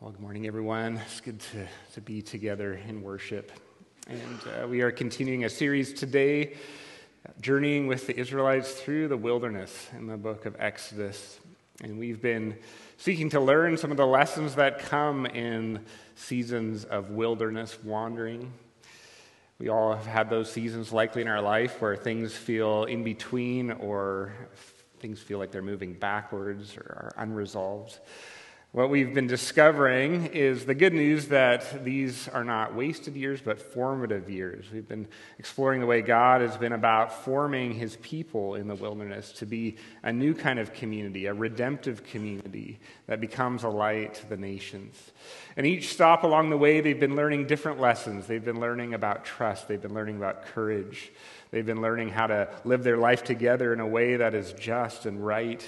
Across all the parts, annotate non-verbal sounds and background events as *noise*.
Well, good morning, everyone. It's good to, to be together in worship. And uh, we are continuing a series today, journeying with the Israelites through the wilderness in the book of Exodus. And we've been seeking to learn some of the lessons that come in seasons of wilderness wandering. We all have had those seasons likely in our life where things feel in between or things feel like they're moving backwards or are unresolved. What we've been discovering is the good news that these are not wasted years, but formative years. We've been exploring the way God has been about forming his people in the wilderness to be a new kind of community, a redemptive community that becomes a light to the nations. And each stop along the way, they've been learning different lessons. They've been learning about trust, they've been learning about courage. They've been learning how to live their life together in a way that is just and right.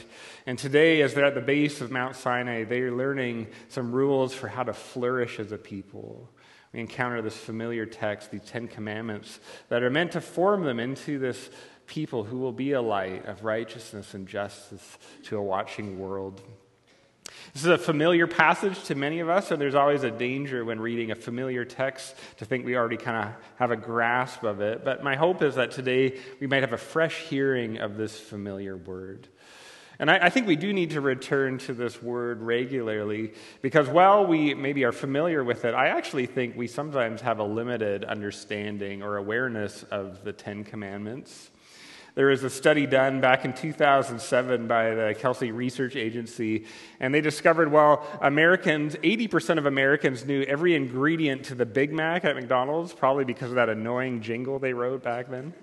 And today, as they're at the base of Mount Sinai, they're learning some rules for how to flourish as a people. We encounter this familiar text, these Ten Commandments, that are meant to form them into this people who will be a light of righteousness and justice to a watching world. This is a familiar passage to many of us, and there's always a danger when reading a familiar text to think we already kind of have a grasp of it. But my hope is that today we might have a fresh hearing of this familiar word. And I, I, think we do need to return to this word regularly because while we maybe are familiar with it, I actually think we sometimes have a limited understanding or awareness of the Ten Commandments. There was a study done back in 2007 by the Kelsey Research Agency, and they discovered well, Americans, 80% of Americans knew every ingredient to the Big Mac at McDonald's, probably because of that annoying jingle they wrote back then.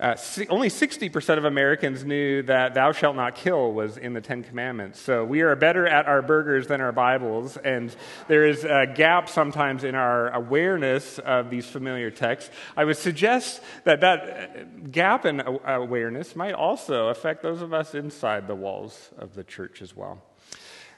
Uh, only 60% of Americans knew that thou shalt not kill was in the Ten Commandments. So we are better at our burgers than our Bibles, and there is a gap sometimes in our awareness of these familiar texts. I would suggest that that uh, gap in awareness might also affect those of us inside the walls of the church as well.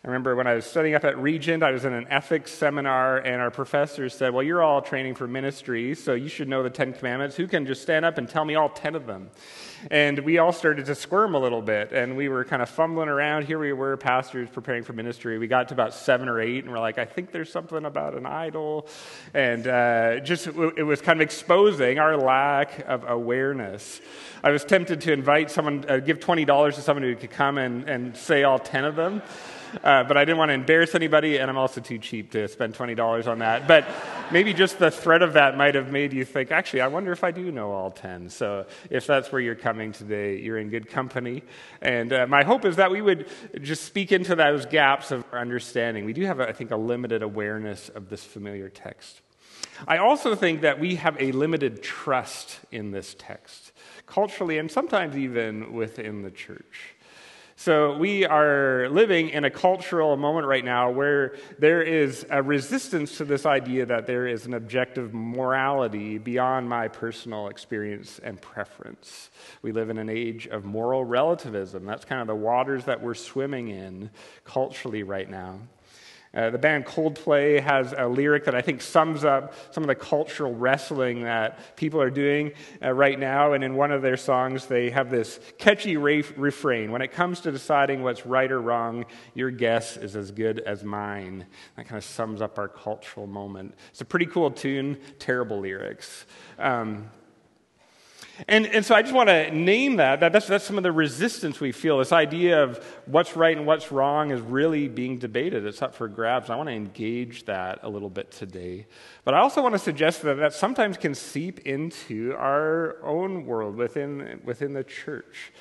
I remember when I was studying up at Regent, I was in an ethics seminar, and our professor said, Well, you're all training for ministry, so you should know the Ten Commandments. Who can just stand up and tell me all ten of them? And we all started to squirm a little bit, and we were kind of fumbling around. Here we were, pastors preparing for ministry. We got to about seven or eight, and we're like, I think there's something about an idol. And uh, just, it was kind of exposing our lack of awareness. I was tempted to invite someone, uh, give $20 to someone who could come and, and say all 10 of them. Uh, but I didn't want to embarrass anybody, and I'm also too cheap to spend $20 on that. But maybe just the threat of that might have made you think, actually, I wonder if I do know all 10. So if that's where you're coming today, you're in good company. And uh, my hope is that we would just speak into those gaps of our understanding. We do have, I think, a limited awareness of this familiar text. I also think that we have a limited trust in this text, culturally and sometimes even within the church. So, we are living in a cultural moment right now where there is a resistance to this idea that there is an objective morality beyond my personal experience and preference. We live in an age of moral relativism. That's kind of the waters that we're swimming in culturally right now. Uh, the band Coldplay has a lyric that I think sums up some of the cultural wrestling that people are doing uh, right now. And in one of their songs, they have this catchy ref- refrain When it comes to deciding what's right or wrong, your guess is as good as mine. That kind of sums up our cultural moment. It's a pretty cool tune, terrible lyrics. Um, and, and so I just want to name that. that that's, that's some of the resistance we feel. This idea of what's right and what's wrong is really being debated. It's up for grabs. I want to engage that a little bit today. But I also want to suggest that that sometimes can seep into our own world within, within the church.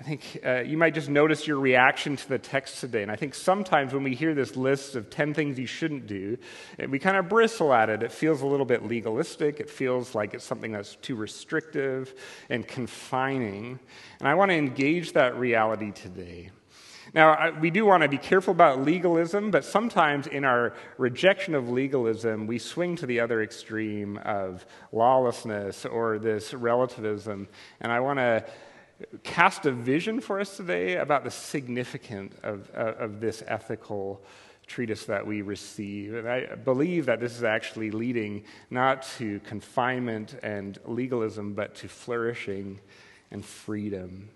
I think uh, you might just notice your reaction to the text today. And I think sometimes when we hear this list of 10 things you shouldn't do, eh, we kind of bristle at it. It feels a little bit legalistic. It feels like it's something that's too restrictive and confining. And I want to engage that reality today. Now, we do want to be careful about legalism, but sometimes in our rejection of legalism, we swing to the other extreme of lawlessness or this relativism. And I want to cast a vision for us today about the significance of, of this ethical treatise that we receive. And I believe that this is actually leading not to confinement and legalism, but to flourishing and freedom.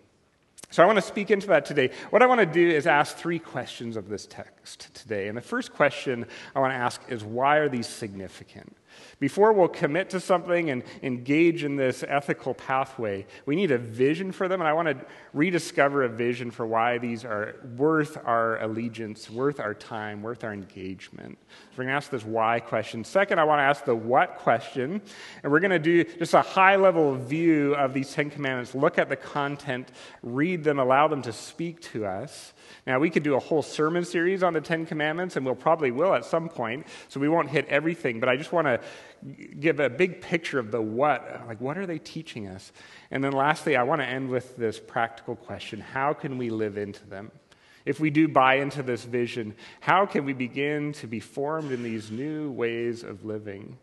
So I want to speak into that today. What I want to do is ask three questions of this text today. And the first question I want to ask is why are these significant? Before we'll commit to something and engage in this ethical pathway, we need a vision for them. And I want to rediscover a vision for why these are worth our allegiance, worth our time, worth our engagement. So we're going to ask this why question. Second, I want to ask the what question. And we're going to do just a high level view of these Ten Commandments, look at the content, read them, allow them to speak to us. Now, we could do a whole sermon series on the Ten Commandments, and we'll probably will at some point, so we won't hit everything, but I just want to give a big picture of the what. Like, what are they teaching us? And then lastly, I want to end with this practical question How can we live into them? If we do buy into this vision, how can we begin to be formed in these new ways of living?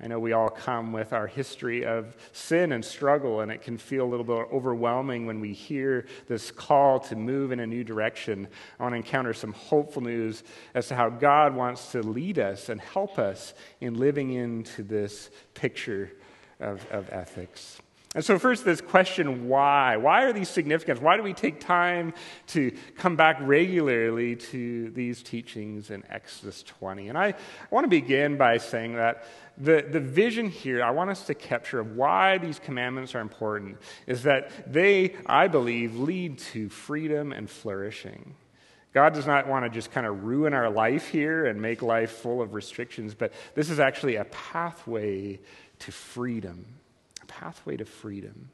I know we all come with our history of sin and struggle, and it can feel a little bit overwhelming when we hear this call to move in a new direction. I want to encounter some hopeful news as to how God wants to lead us and help us in living into this picture of, of ethics. And so, first, this question why? Why are these significant? Why do we take time to come back regularly to these teachings in Exodus 20? And I, want to begin by saying that the, the vision here, I want us to capture of why these commandments are important, is that they, I believe, lead to freedom and flourishing. God does not want to just kind of ruin our life here and make life full of restrictions, but this is actually a pathway to freedom. Pathway to freedom.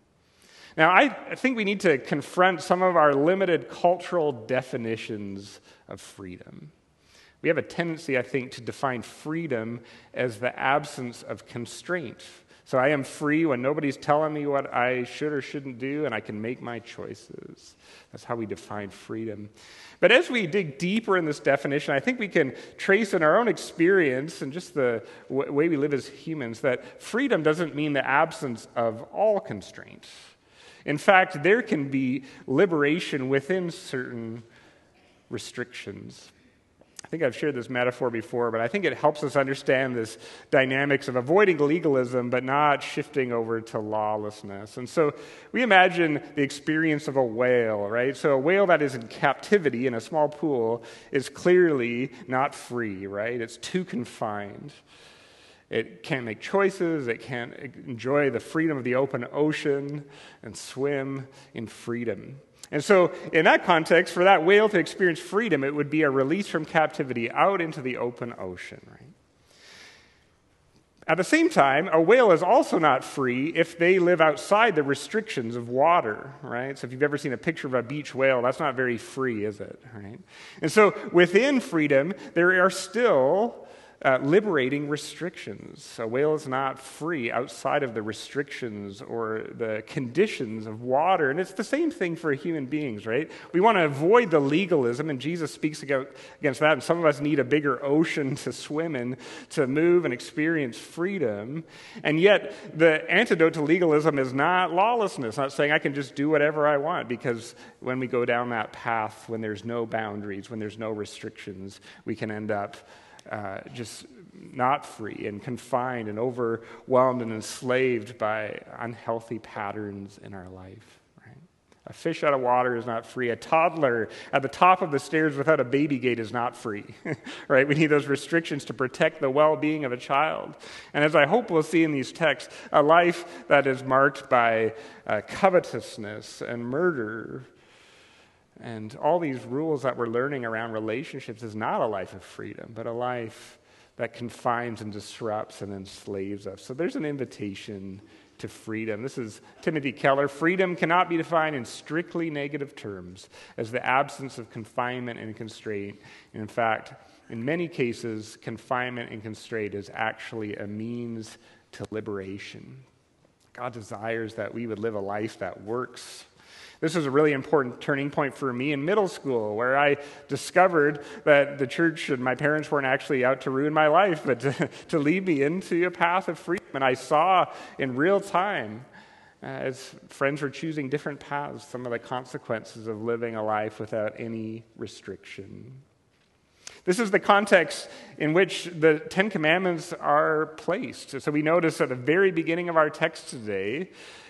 Now, I think we need to confront some of our limited cultural definitions of freedom. We have a tendency, I think, to define freedom as the absence of constraint. So I am free when nobody's telling me what I should or shouldn't do, and I can make my choices. That's how we define freedom. But as we dig deeper in this definition, I think we can trace in our own experience and just the w- way we live as humans that freedom doesn't mean the absence of all constraints. In fact, there can be liberation within certain restrictions. I think I've shared this metaphor before, but I think it helps us understand this dynamics of avoiding legalism but not shifting over to lawlessness. And so we imagine the experience of a whale, right? So a whale that is in captivity in a small pool is clearly not free, right? It's too confined. It can't make choices. It can't enjoy the freedom of the open ocean and swim in freedom. And so, in that context, for that whale to experience freedom, it would be a release from captivity out into the open ocean, right? At the same time, a whale is also not free if they live outside the restrictions of water, right? So if you've ever seen a picture of a beach whale, that's not very free, is it? Right? And so within freedom, there are still uh, liberating restrictions. A whale is not free outside of the restrictions or the conditions of water. And it's the same thing for human beings, right? We want to avoid the legalism, and Jesus speaks against that. And some of us need a bigger ocean to swim in to move and experience freedom. And yet, the antidote to legalism is not lawlessness, not saying I can just do whatever I want, because when we go down that path, when there's no boundaries, when there's no restrictions, we can end up uh, just not free and confined and overwhelmed and enslaved by unhealthy patterns in our life. Right? A fish out of water is not free. A toddler at the top of the stairs without a baby gate is not free. *laughs* right? We need those restrictions to protect the well being of a child. And as I hope we'll see in these texts, a life that is marked by uh, covetousness and murder and all these rules that we're learning around relationships is not a life of freedom, but a life that confines and disrupts and enslaves us. So there's an invitation to freedom. This is Timothy Keller. Freedom cannot be defined in strictly negative terms as the absence of confinement and constraint. And in fact, in many cases, confinement and constraint is actually a means to liberation. God desires that we would live a life that works this was a really important turning point for me in middle school, where I discovered that the church and my parents weren't actually out to ruin my life, but to, *laughs* to lead me into a path of freedom. And I saw in real time, uh, as friends were choosing different paths, some of the consequences of living a life without any restriction. This is the context in which the Ten Commandments are placed. So we notice at the very beginning of our text today,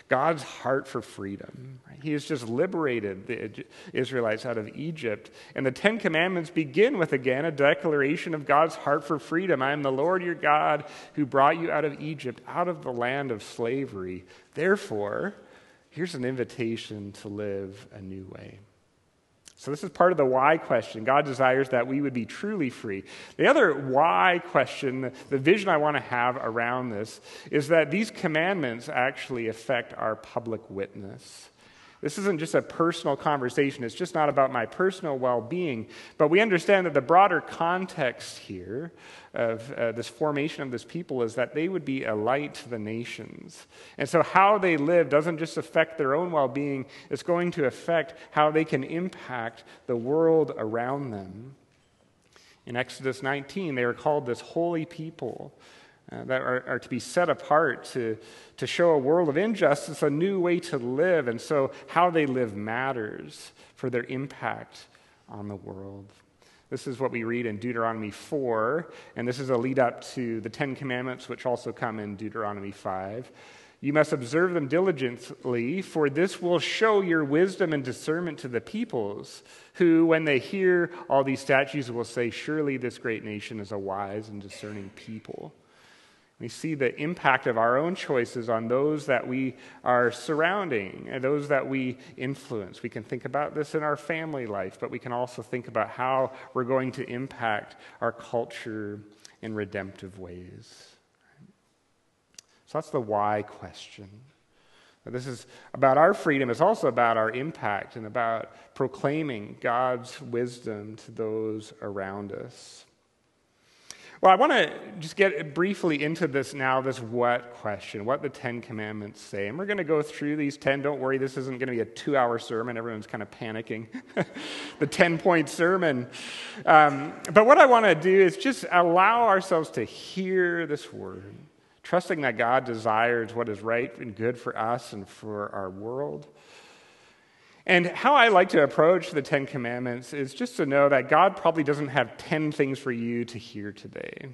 God's heart for freedom. He has just liberated the Israelites out of Egypt. And the Ten Commandments begin with, again, a declaration of God's heart for freedom. I am the Lord your God who brought you out of Egypt, out of the land of slavery. Therefore, here's an invitation to live a new way. So, this is part of the why question. God desires that we would be truly free. The other why question, the vision I want to have around this, is that these commandments actually affect our public witness. This isn't just a personal conversation. It's just not about my personal well being. But we understand that the broader context here of uh, this formation of this people is that they would be a light to the nations. And so, how they live doesn't just affect their own well being, it's going to affect how they can impact the world around them. In Exodus 19, they are called this holy people uh, that are, are, to be set apart to, to show a world of injustice a new way to live. And so, how they live matters for their impact on the world. This is what we read in Deuteronomy 4, and this is a lead up to the Ten Commandments, which also come in Deuteronomy 5. You must observe them diligently, for this will show your wisdom and discernment to the peoples, who, when they hear all these statutes, will say, Surely this great nation is a wise and discerning people. We see the impact of our own choices on those that we are surrounding and those that we influence. We can think about this in our family life, but we can also think about how we're going to impact our culture in redemptive ways. So that's the why question. This is about our freedom. It's also about our impact and about proclaiming God's wisdom to those around us. Well, I want to just get briefly into this now this what question, what the Ten Commandments say. And we're going to go through these 10. Don't worry, this isn't going to be a two hour sermon. Everyone's kind of panicking. *laughs* the 10 point sermon. Um, but what I want to do is just allow ourselves to hear this word, trusting that God desires what is right and good for us and for our world. And how I like to approach the Ten Commandments is just to know that God probably doesn't have 10 things for you to hear today.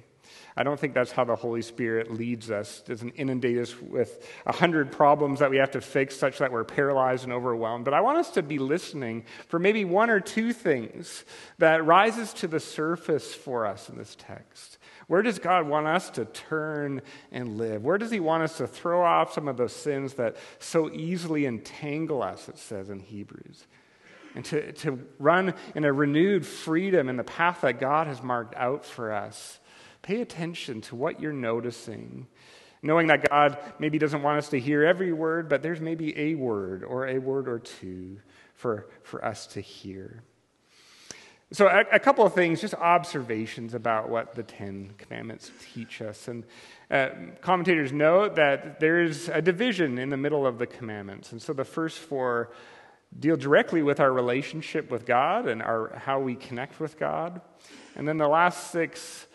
I don't think that's how the Holy Spirit leads us. Doesn't inundate us with a hundred problems that we have to fix such that we're paralyzed and overwhelmed. But I want us to be listening for maybe one or two things that rises to the surface for us in this text. Where does God want us to turn and live? Where does He want us to throw off some of those sins that so easily entangle us, it says in Hebrews? And to, to run in a renewed freedom in the path that God has marked out for us. Pay attention to what you're noticing, knowing that God maybe doesn't want us to hear every word, but there's maybe a word or a word or two for, for us to hear. So, a, a, couple of things, just observations about what the Ten Commandments teach us. And uh, commentators note that there's a division in the middle of the commandments. And so the first four deal directly with our relationship with God and our, how we connect with God. And then the last six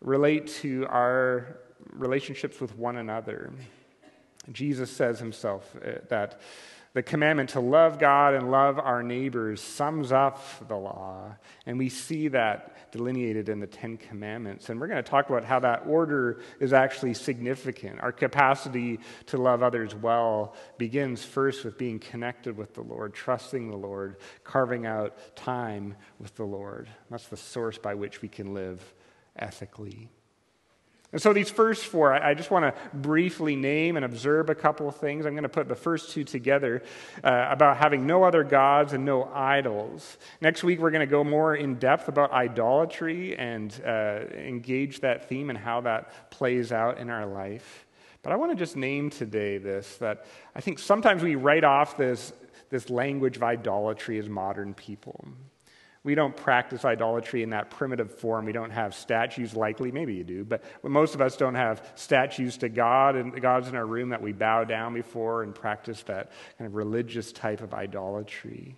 relate to our relationships with one another. Jesus says himself uh, that the commandment to love God and love our neighbors sums up the law. And we see that delineated in the Ten Commandments. And we're going to talk about how that order is actually significant. Our capacity to love others well begins first with being connected with the Lord, trusting the Lord, carving out time with the Lord. That's the source by which we can live ethically. And so, these first four, I just want to briefly name and observe a couple of things. I'm going to put the first two together uh, about having no other gods and no idols. Next week, we're going to go more in depth about idolatry and uh, engage that theme and how that plays out in our life. But I want to just name today this that I think sometimes we write off this, this language of idolatry as modern people. We don't practice idolatry in that primitive form. We don't have statues, likely. Maybe you do, but most of us don't have statues to God and gods in our room that we bow down before and practice that kind of religious type of idolatry.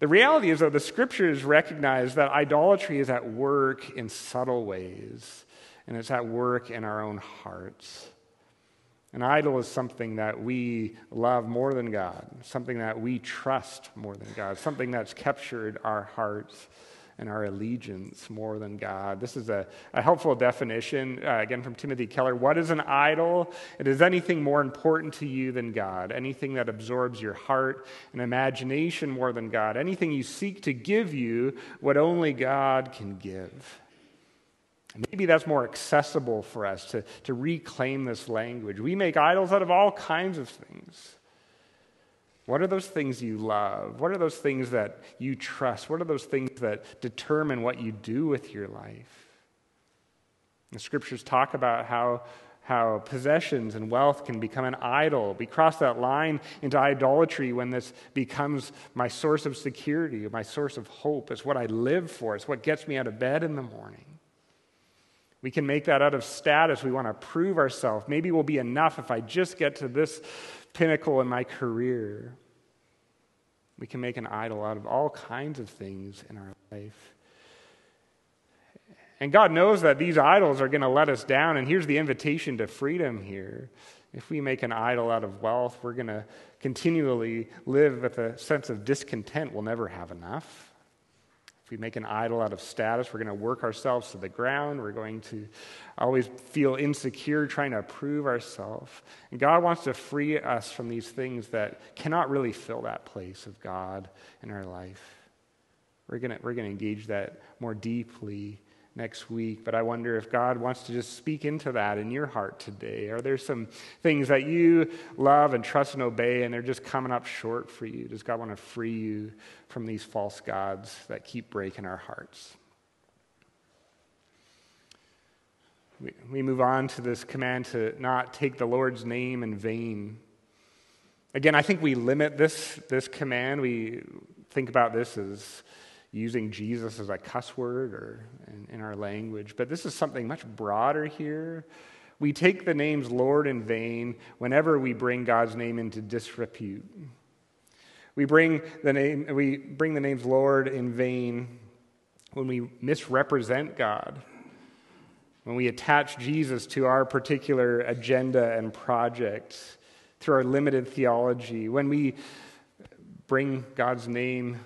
The reality is, though, the scriptures recognize that idolatry is at work in subtle ways, and it's at work in our own hearts. An idol is something that we love more than God, something that we trust more than God, something that's captured our hearts and our allegiance more than God. This is a, a helpful definition, uh, again, from Timothy Keller. What is an idol? It is anything more important to you than God, anything that absorbs your heart and imagination more than God, anything you seek to give you what only God can give. Maybe that's more accessible for us to, to reclaim this language. We make idols out of all kinds of things. What are those things you love? What are those things that you trust? What are those things that determine what you do with your life? The scriptures talk about how, how possessions and wealth can become an idol. We cross that line into idolatry when this becomes my source of security, my source of hope. It's what I live for, it's what gets me out of bed in the morning. We can make that out of status. We want to prove ourselves. Maybe we'll be enough if I just get to this pinnacle in my career. We can make an idol out of all kinds of things in our life. And God knows that these idols are going to let us down. And here's the invitation to freedom here. If we make an idol out of wealth, we're going to continually live with a sense of discontent. We'll never have enough we make an idol out of status, we're going to work ourselves to the ground. We're going to always feel insecure trying to prove ourselves. And God wants to free us from these things that cannot really fill that place of God in our life. We're going to, we're going to engage that more deeply next week. But I wonder if God wants to just speak into that in your heart today. Are there some things that you love and trust and obey and they're just coming up short for you? Does God want to free you from these false gods that keep breaking our hearts? We, move on to this command to not take the Lord's name in vain. Again, I think we limit this, this command. We think about this as using Jesus as a cuss word or in, in, our language, but this is something much broader here. We take the names Lord in vain whenever we bring God's name into disrepute. We bring the name we bring the names Lord in vain when we misrepresent God. When we attach Jesus to our particular agenda and project through our limited theology, when we bring God's name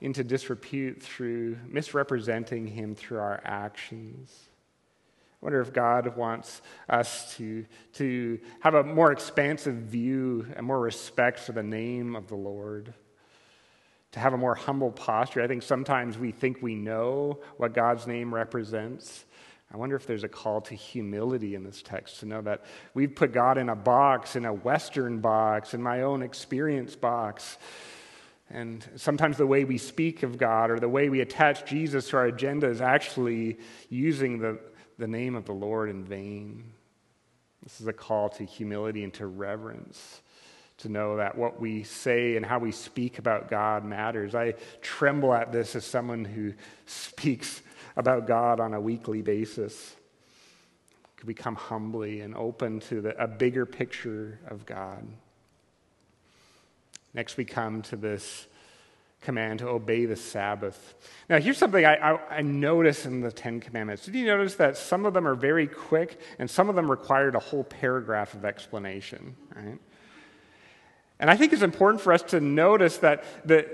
into disrepute through misrepresenting him through our actions. I wonder if God wants us to, to have a more expansive view and more respect for the name of the Lord, to have a more humble posture. I think sometimes we think we know what God's name represents. I wonder if there's a call to humility in this text to know that we've put God in a box, in a Western box, in my own experience box. And sometimes the way we speak of God or the way we attach Jesus to our agenda is actually using the, the name of the Lord in vain. This is a call to humility and to reverence, to know that what we say and how we speak about God matters. I tremble at this as someone who *laughs* speaks about God on a weekly basis. Could become humbly and open to the, a bigger picture of God. Next, we come to this command to obey the Sabbath. Now, here's something I, I, I notice in the Ten Commandments. Did you notice that some of them are very quick and some of them required a whole paragraph of explanation? Right? And I think it's important for us to notice that the,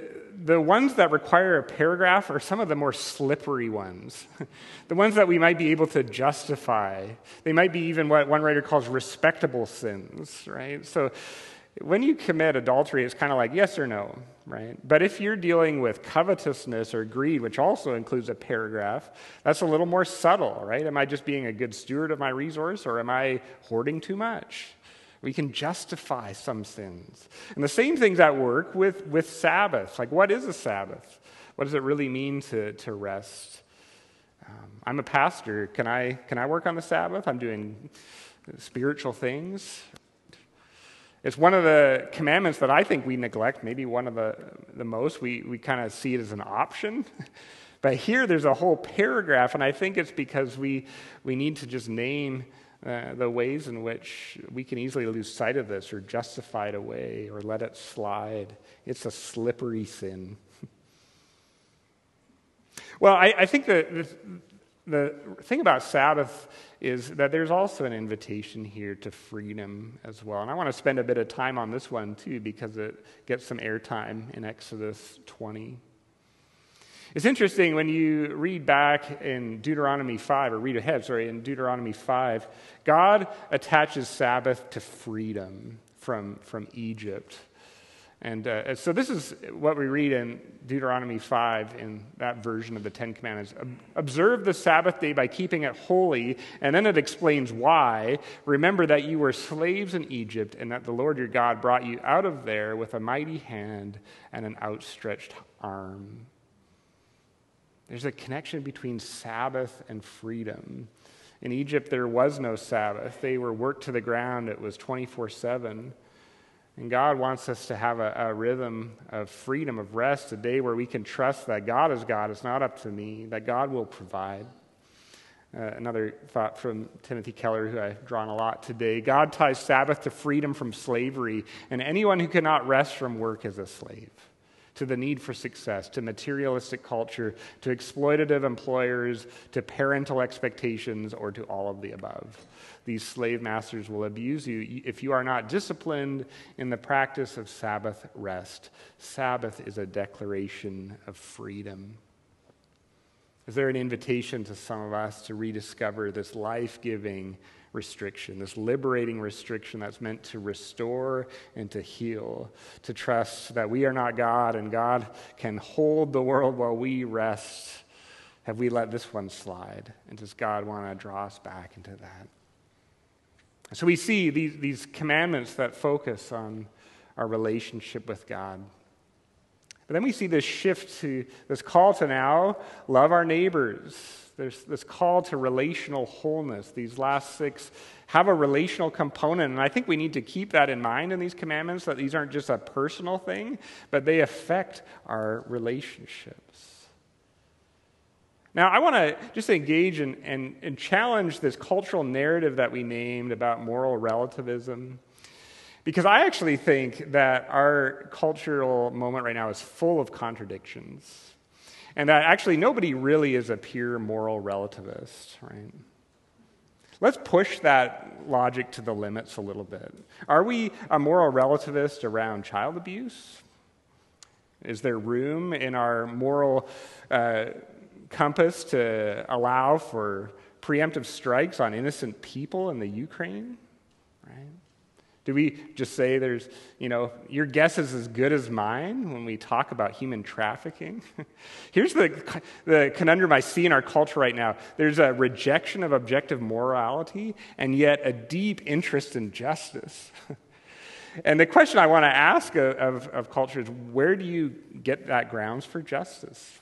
the ones that require a paragraph are some of the more slippery ones. *laughs* the ones that we might be able to justify. They might be even what one writer calls respectable sins, right? So when you commit adultery, it's kind of like yes or no, right? But if you're dealing with covetousness or greed, which also includes a paragraph, that's a little more subtle, right? Am I just being a good steward of my resource or am I hoarding too much? We can justify some sins. And the same thing's at work with, with Sabbath. Like, what is a Sabbath? What does it really mean to, to rest? Um, I'm a pastor. Can I, can I work on the Sabbath? I'm doing spiritual things. It's one of the commandments that I think we neglect, maybe one of the, the most. We, we kind of see it as an option. *laughs* but here there's a whole paragraph, and I think it's because we, we need to just name uh, the ways in which we can easily lose sight of this or justify it away or let it slide. It's a slippery sin. *laughs* well, I, I think that the thing about Sabbath is that there's also an invitation here to freedom as well. And I want to spend a bit of time on this one too because it gets some airtime in Exodus 20. It's interesting when you read back in Deuteronomy 5, or read ahead, sorry, in Deuteronomy 5, God attaches Sabbath to freedom from, from Egypt. And uh, so this is what we read in Deuteronomy 5 in that version of the Ten Commandments. Observe the Sabbath day by keeping it holy, and then it explains why. Remember that you were slaves in Egypt, and that the Lord your God brought you out of there with a mighty hand and an outstretched arm. There's a connection between Sabbath and freedom. In Egypt, there was no Sabbath. They were worked to the ground, it was 24 7. And God wants us to have a, a, rhythm of freedom, of rest, a day where we can trust that God is God. It's not up to me, that God will provide. Uh, another thought from Timothy Keller, who I've drawn a lot today God ties Sabbath to freedom from slavery, and anyone who cannot rest from work is a slave to the need for success, to materialistic culture, to exploitative employers, to parental expectations, or to all of the above. These slave masters will abuse you if you are not disciplined in the practice of Sabbath rest. Sabbath is a declaration of freedom. Is there an invitation to some of us to rediscover this life giving restriction, this liberating restriction that's meant to restore and to heal, to trust that we are not God and God can hold the world while we rest. Have we let this one slide? And does God want to draw us back into that? So we see these, these commandments that focus on our relationship with God. But then we see this shift to this call to now love our neighbors there's this call to relational wholeness. These last six have a relational component, and I think we need to keep that in mind in these commandments that these aren't just a personal thing, but they affect our relationships. Now, I want to just engage and, and, and challenge this cultural narrative that we named about moral relativism. Because I actually think that our cultural moment right now is full of contradictions and that actually nobody really is a pure moral relativist, right? Let's push that logic to the limits a little bit. Are we a moral relativist around child abuse? Is there room in our moral uh, compass to allow for preemptive strikes on innocent people in the Ukraine? Right? Do we just say there's, you know, your guess is as good as mine when we talk about human trafficking? *laughs* Here's the, the conundrum I see in our culture right now there's a rejection of objective morality and yet a deep interest in justice. *laughs* and the question I want to ask of, of, of culture is where do you get that grounds for justice?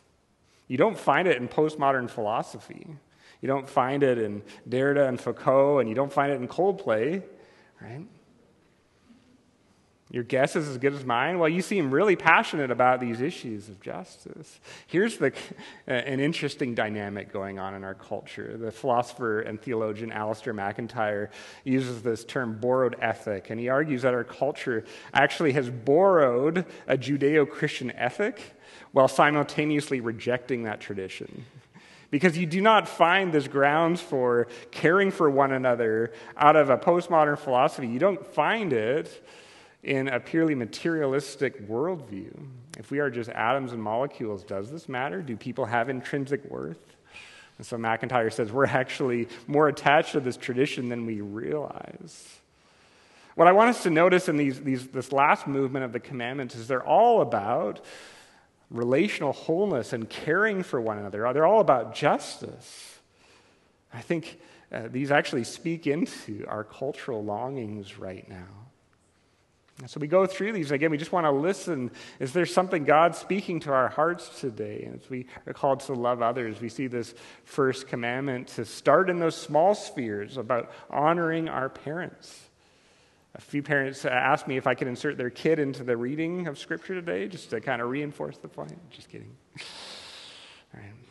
You don't find it in postmodern philosophy. You don't find it in Derrida and Foucault, and you don't find it in Coldplay, right? Your guess is as good as mine? Well, you seem really passionate about these issues of justice. Here's the, uh, an interesting dynamic going on in our culture. The philosopher and theologian Alasdair MacIntyre uses this term borrowed ethic, and he argues that our culture actually has borrowed a Judeo Christian ethic while simultaneously rejecting that tradition because you do not find this grounds for caring for one another out of a postmodern philosophy. You don't find it in a purely materialistic worldview. If we are just atoms and molecules, does this matter? Do people have intrinsic worth? And so MacIntyre says we're actually more attached to this tradition than we realize. What I want us to notice in these, these, this last movement of the commandments is they're all about relational wholeness and caring for one another. They're all about justice. I think uh, these actually speak into our cultural longings right now. And so we go through these. Again, we just want to listen. Is there something God speaking to our hearts today? And as we are called to love others, we see this first commandment to start in those small spheres about honoring our parents. A few parents asked me if I could insert their kid into the reading of Scripture today, just to kind of reinforce the point. Just kidding. *laughs* All right.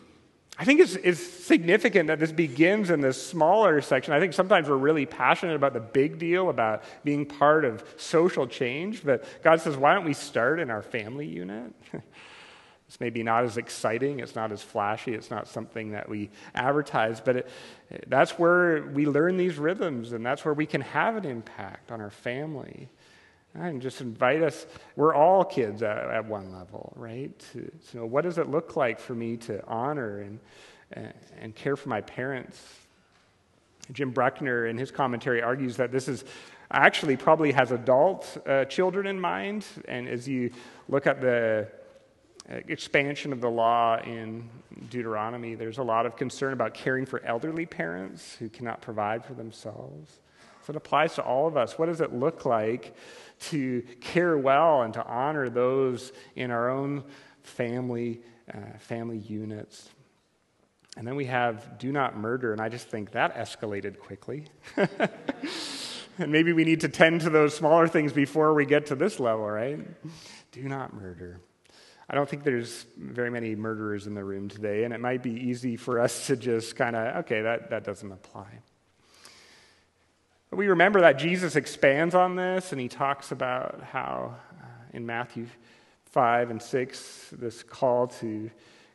I think it's, it's, significant that this begins in this smaller section. I think sometimes we're really passionate about the big deal, about being part of social change, but God says, why don't we start in our family unit? *laughs* it's maybe not as exciting, it's not as flashy, it's not something that we advertise, but it, that's where we learn these rhythms, and that's where we can have an impact on our family. And just invite us, we're all kids at, at one level, right? To, know what does it look like for me to honor and, and, and care for my parents? Jim Bruckner, in his commentary, argues that this is actually probably has adult uh, children in mind. And as you look at the uh, expansion of the law in Deuteronomy, there's a lot of concern about caring for elderly parents who cannot provide for themselves. So it applies to all of us. What does it look like to care well and to honor those in our own family, uh, family units? And then we have do not murder, and I just think that escalated quickly. *laughs* and maybe we need to tend to those smaller things before we get to this level, right? Do not murder. I don't think there's very many murderers in the room today, and it might be easy for us to just kind of, okay, that, that doesn't apply. We remember that Jesus expands on this, and he talks about how uh, in Matthew 5 and 6, this call to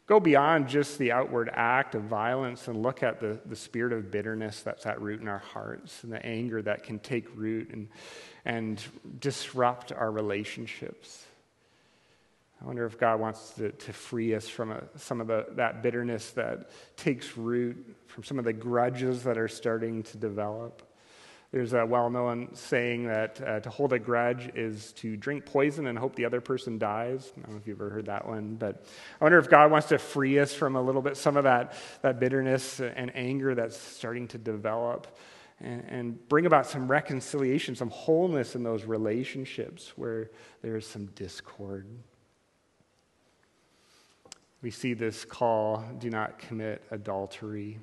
go beyond just the outward act of violence and look at the, the spirit of bitterness that's at root in our hearts and the anger that can take root and, and disrupt our relationships. I wonder if God wants to, to free us from a, some of the, that bitterness that takes root, from some of the grudges that are starting to develop. There's a well known saying that uh, to hold a grudge is to drink poison and hope the other person dies. I don't know if you've ever heard that one, but I wonder if God wants to free us from a little bit, some of that, that bitterness and anger that's starting to develop and, and bring about some reconciliation, some wholeness in those relationships where there's some discord. We see this call do not commit adultery.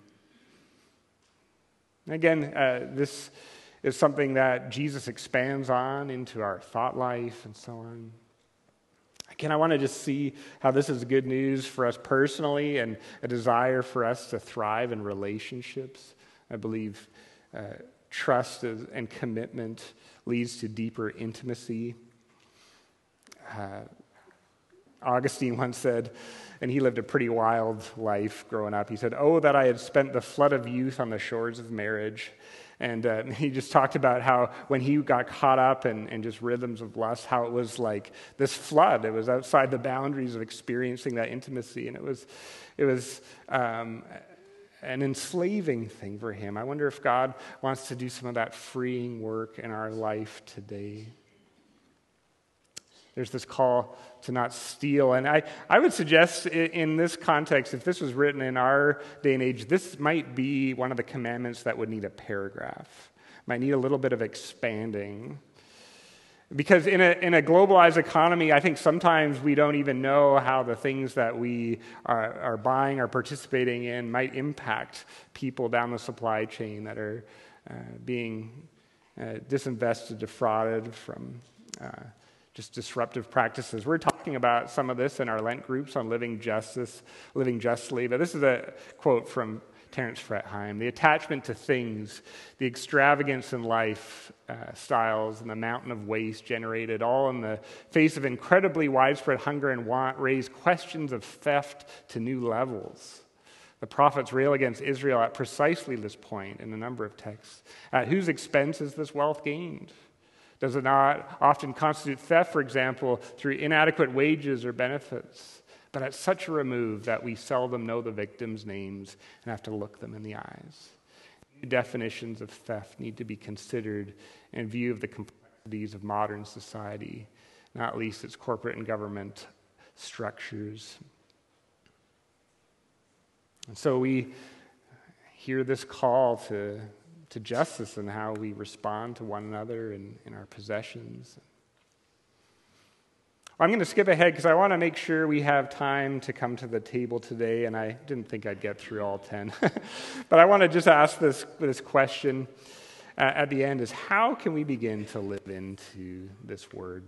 Again, uh, this is something that Jesus expands on into our thought life and so on. Again, I want to just see how this is good news for us personally and a desire for us to thrive in relationships. I believe uh, trust and commitment leads to deeper intimacy. Uh, Augustine once said, and he lived a pretty wild life growing up. He said, Oh, that I had spent the flood of youth on the shores of marriage and uh, *laughs* he just talked about how when he got caught up in, in just rhythms of lust, how it was like this flood. It was outside the boundaries of experiencing that intimacy. And it was, it was um, an enslaving thing for him. I wonder if God wants to do some of that freeing work in our life today. There's this call to not steal. And I, I would suggest in this context, if this was written in our day and age, this might be one of the commandments that would need a paragraph, might need a little bit of expanding. Because in a, in a globalized economy, I think sometimes we don't even know how the things that we are, are buying or participating in might impact people down the supply chain that are uh, being uh, disinvested, defrauded from. Uh, just disruptive practices. We're talking about some of this in our Lent groups on living justice, living justly. But this is a quote from Terence Fretheim The attachment to things, the extravagance in life uh, styles, and the mountain of waste generated, all in the face of incredibly widespread hunger and want, raise questions of theft to new levels. The prophets rail against Israel at precisely this point in a number of texts. At whose expense is this wealth gained? Does it not often constitute theft, for example, through inadequate wages or benefits? But at such a remove that we seldom know the victims' names and have to look them in the eyes. New definitions of theft need to be considered in view of the complexities of modern society, not least its corporate and government structures. And so we hear this call to to justice and how we respond to one another and in our possessions. I'm going to skip ahead because I want to make sure we have time to come to the table today, and I didn't think I'd get through all 10. *laughs* but I want to just ask this, this question uh, at the end is how can we begin to live into this word?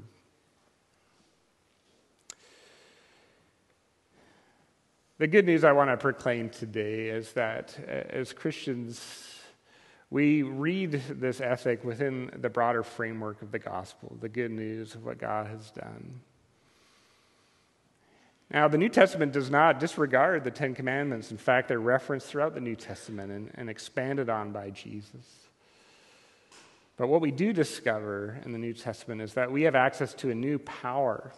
The good news I want to proclaim today is that uh, as Christians, we read this ethic within the broader framework of the gospel, the good news of what God has done. Now, the New Testament does not disregard the Ten Commandments. In fact, they're referenced throughout the New Testament and, and expanded on by Jesus. But what we do discover in the New Testament is that we have access to a new power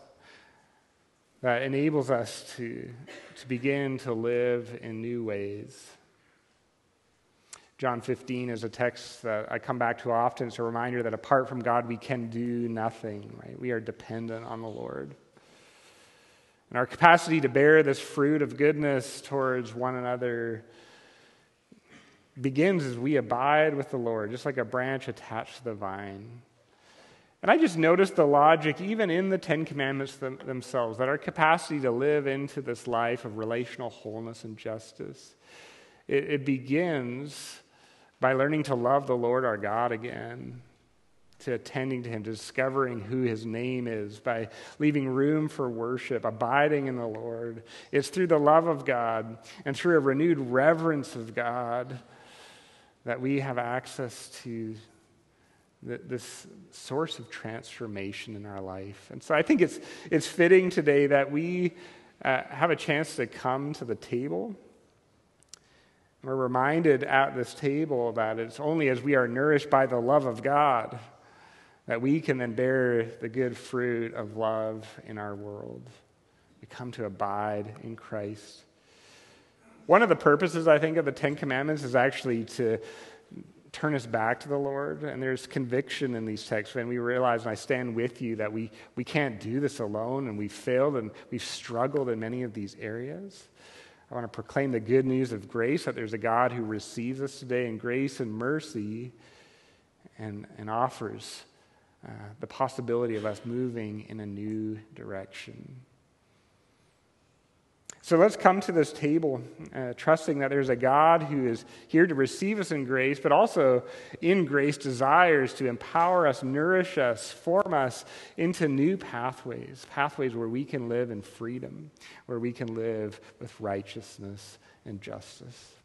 that enables us to, to begin to live in new ways. John 15 is a text that I come back to often. It's a reminder that apart from God, we can do nothing, right? We are dependent on the Lord. And our capacity to bear this fruit of goodness towards one another begins as we abide with the Lord, just like a branch attached to the vine. And I just noticed the logic, even in the Ten Commandments them, themselves, that our capacity to live into this life of relational wholeness and justice, it, it begins by learning to love the Lord our God again, to attending to Him, to discovering who His name is, by leaving room for worship, abiding in the Lord. It's through the love of God and through a renewed reverence of God that we have access to this source of transformation in our life. And so I think it's, it's fitting today that we uh, have a chance to come to the table. We're reminded at this table that it's only as we are nourished by the love of God that we can then bear the good fruit of love in our world. We come to abide in Christ. One of the purposes, I think, of the Ten Commandments is actually to turn us back to the Lord. And there's conviction in these texts when we realize, and I stand with you, that we, we can't do this alone and we've failed and we've struggled in many of these areas. I want to proclaim the good news of grace that there's a God who receives us today in grace and mercy and, and offers uh, the possibility of us moving in a new direction. So let's come to this table uh, trusting that there's a God who is here to receive us in grace, but also in grace desires to empower us, nourish us, form us into new pathways, pathways where we can live in freedom, where we can live with righteousness and justice.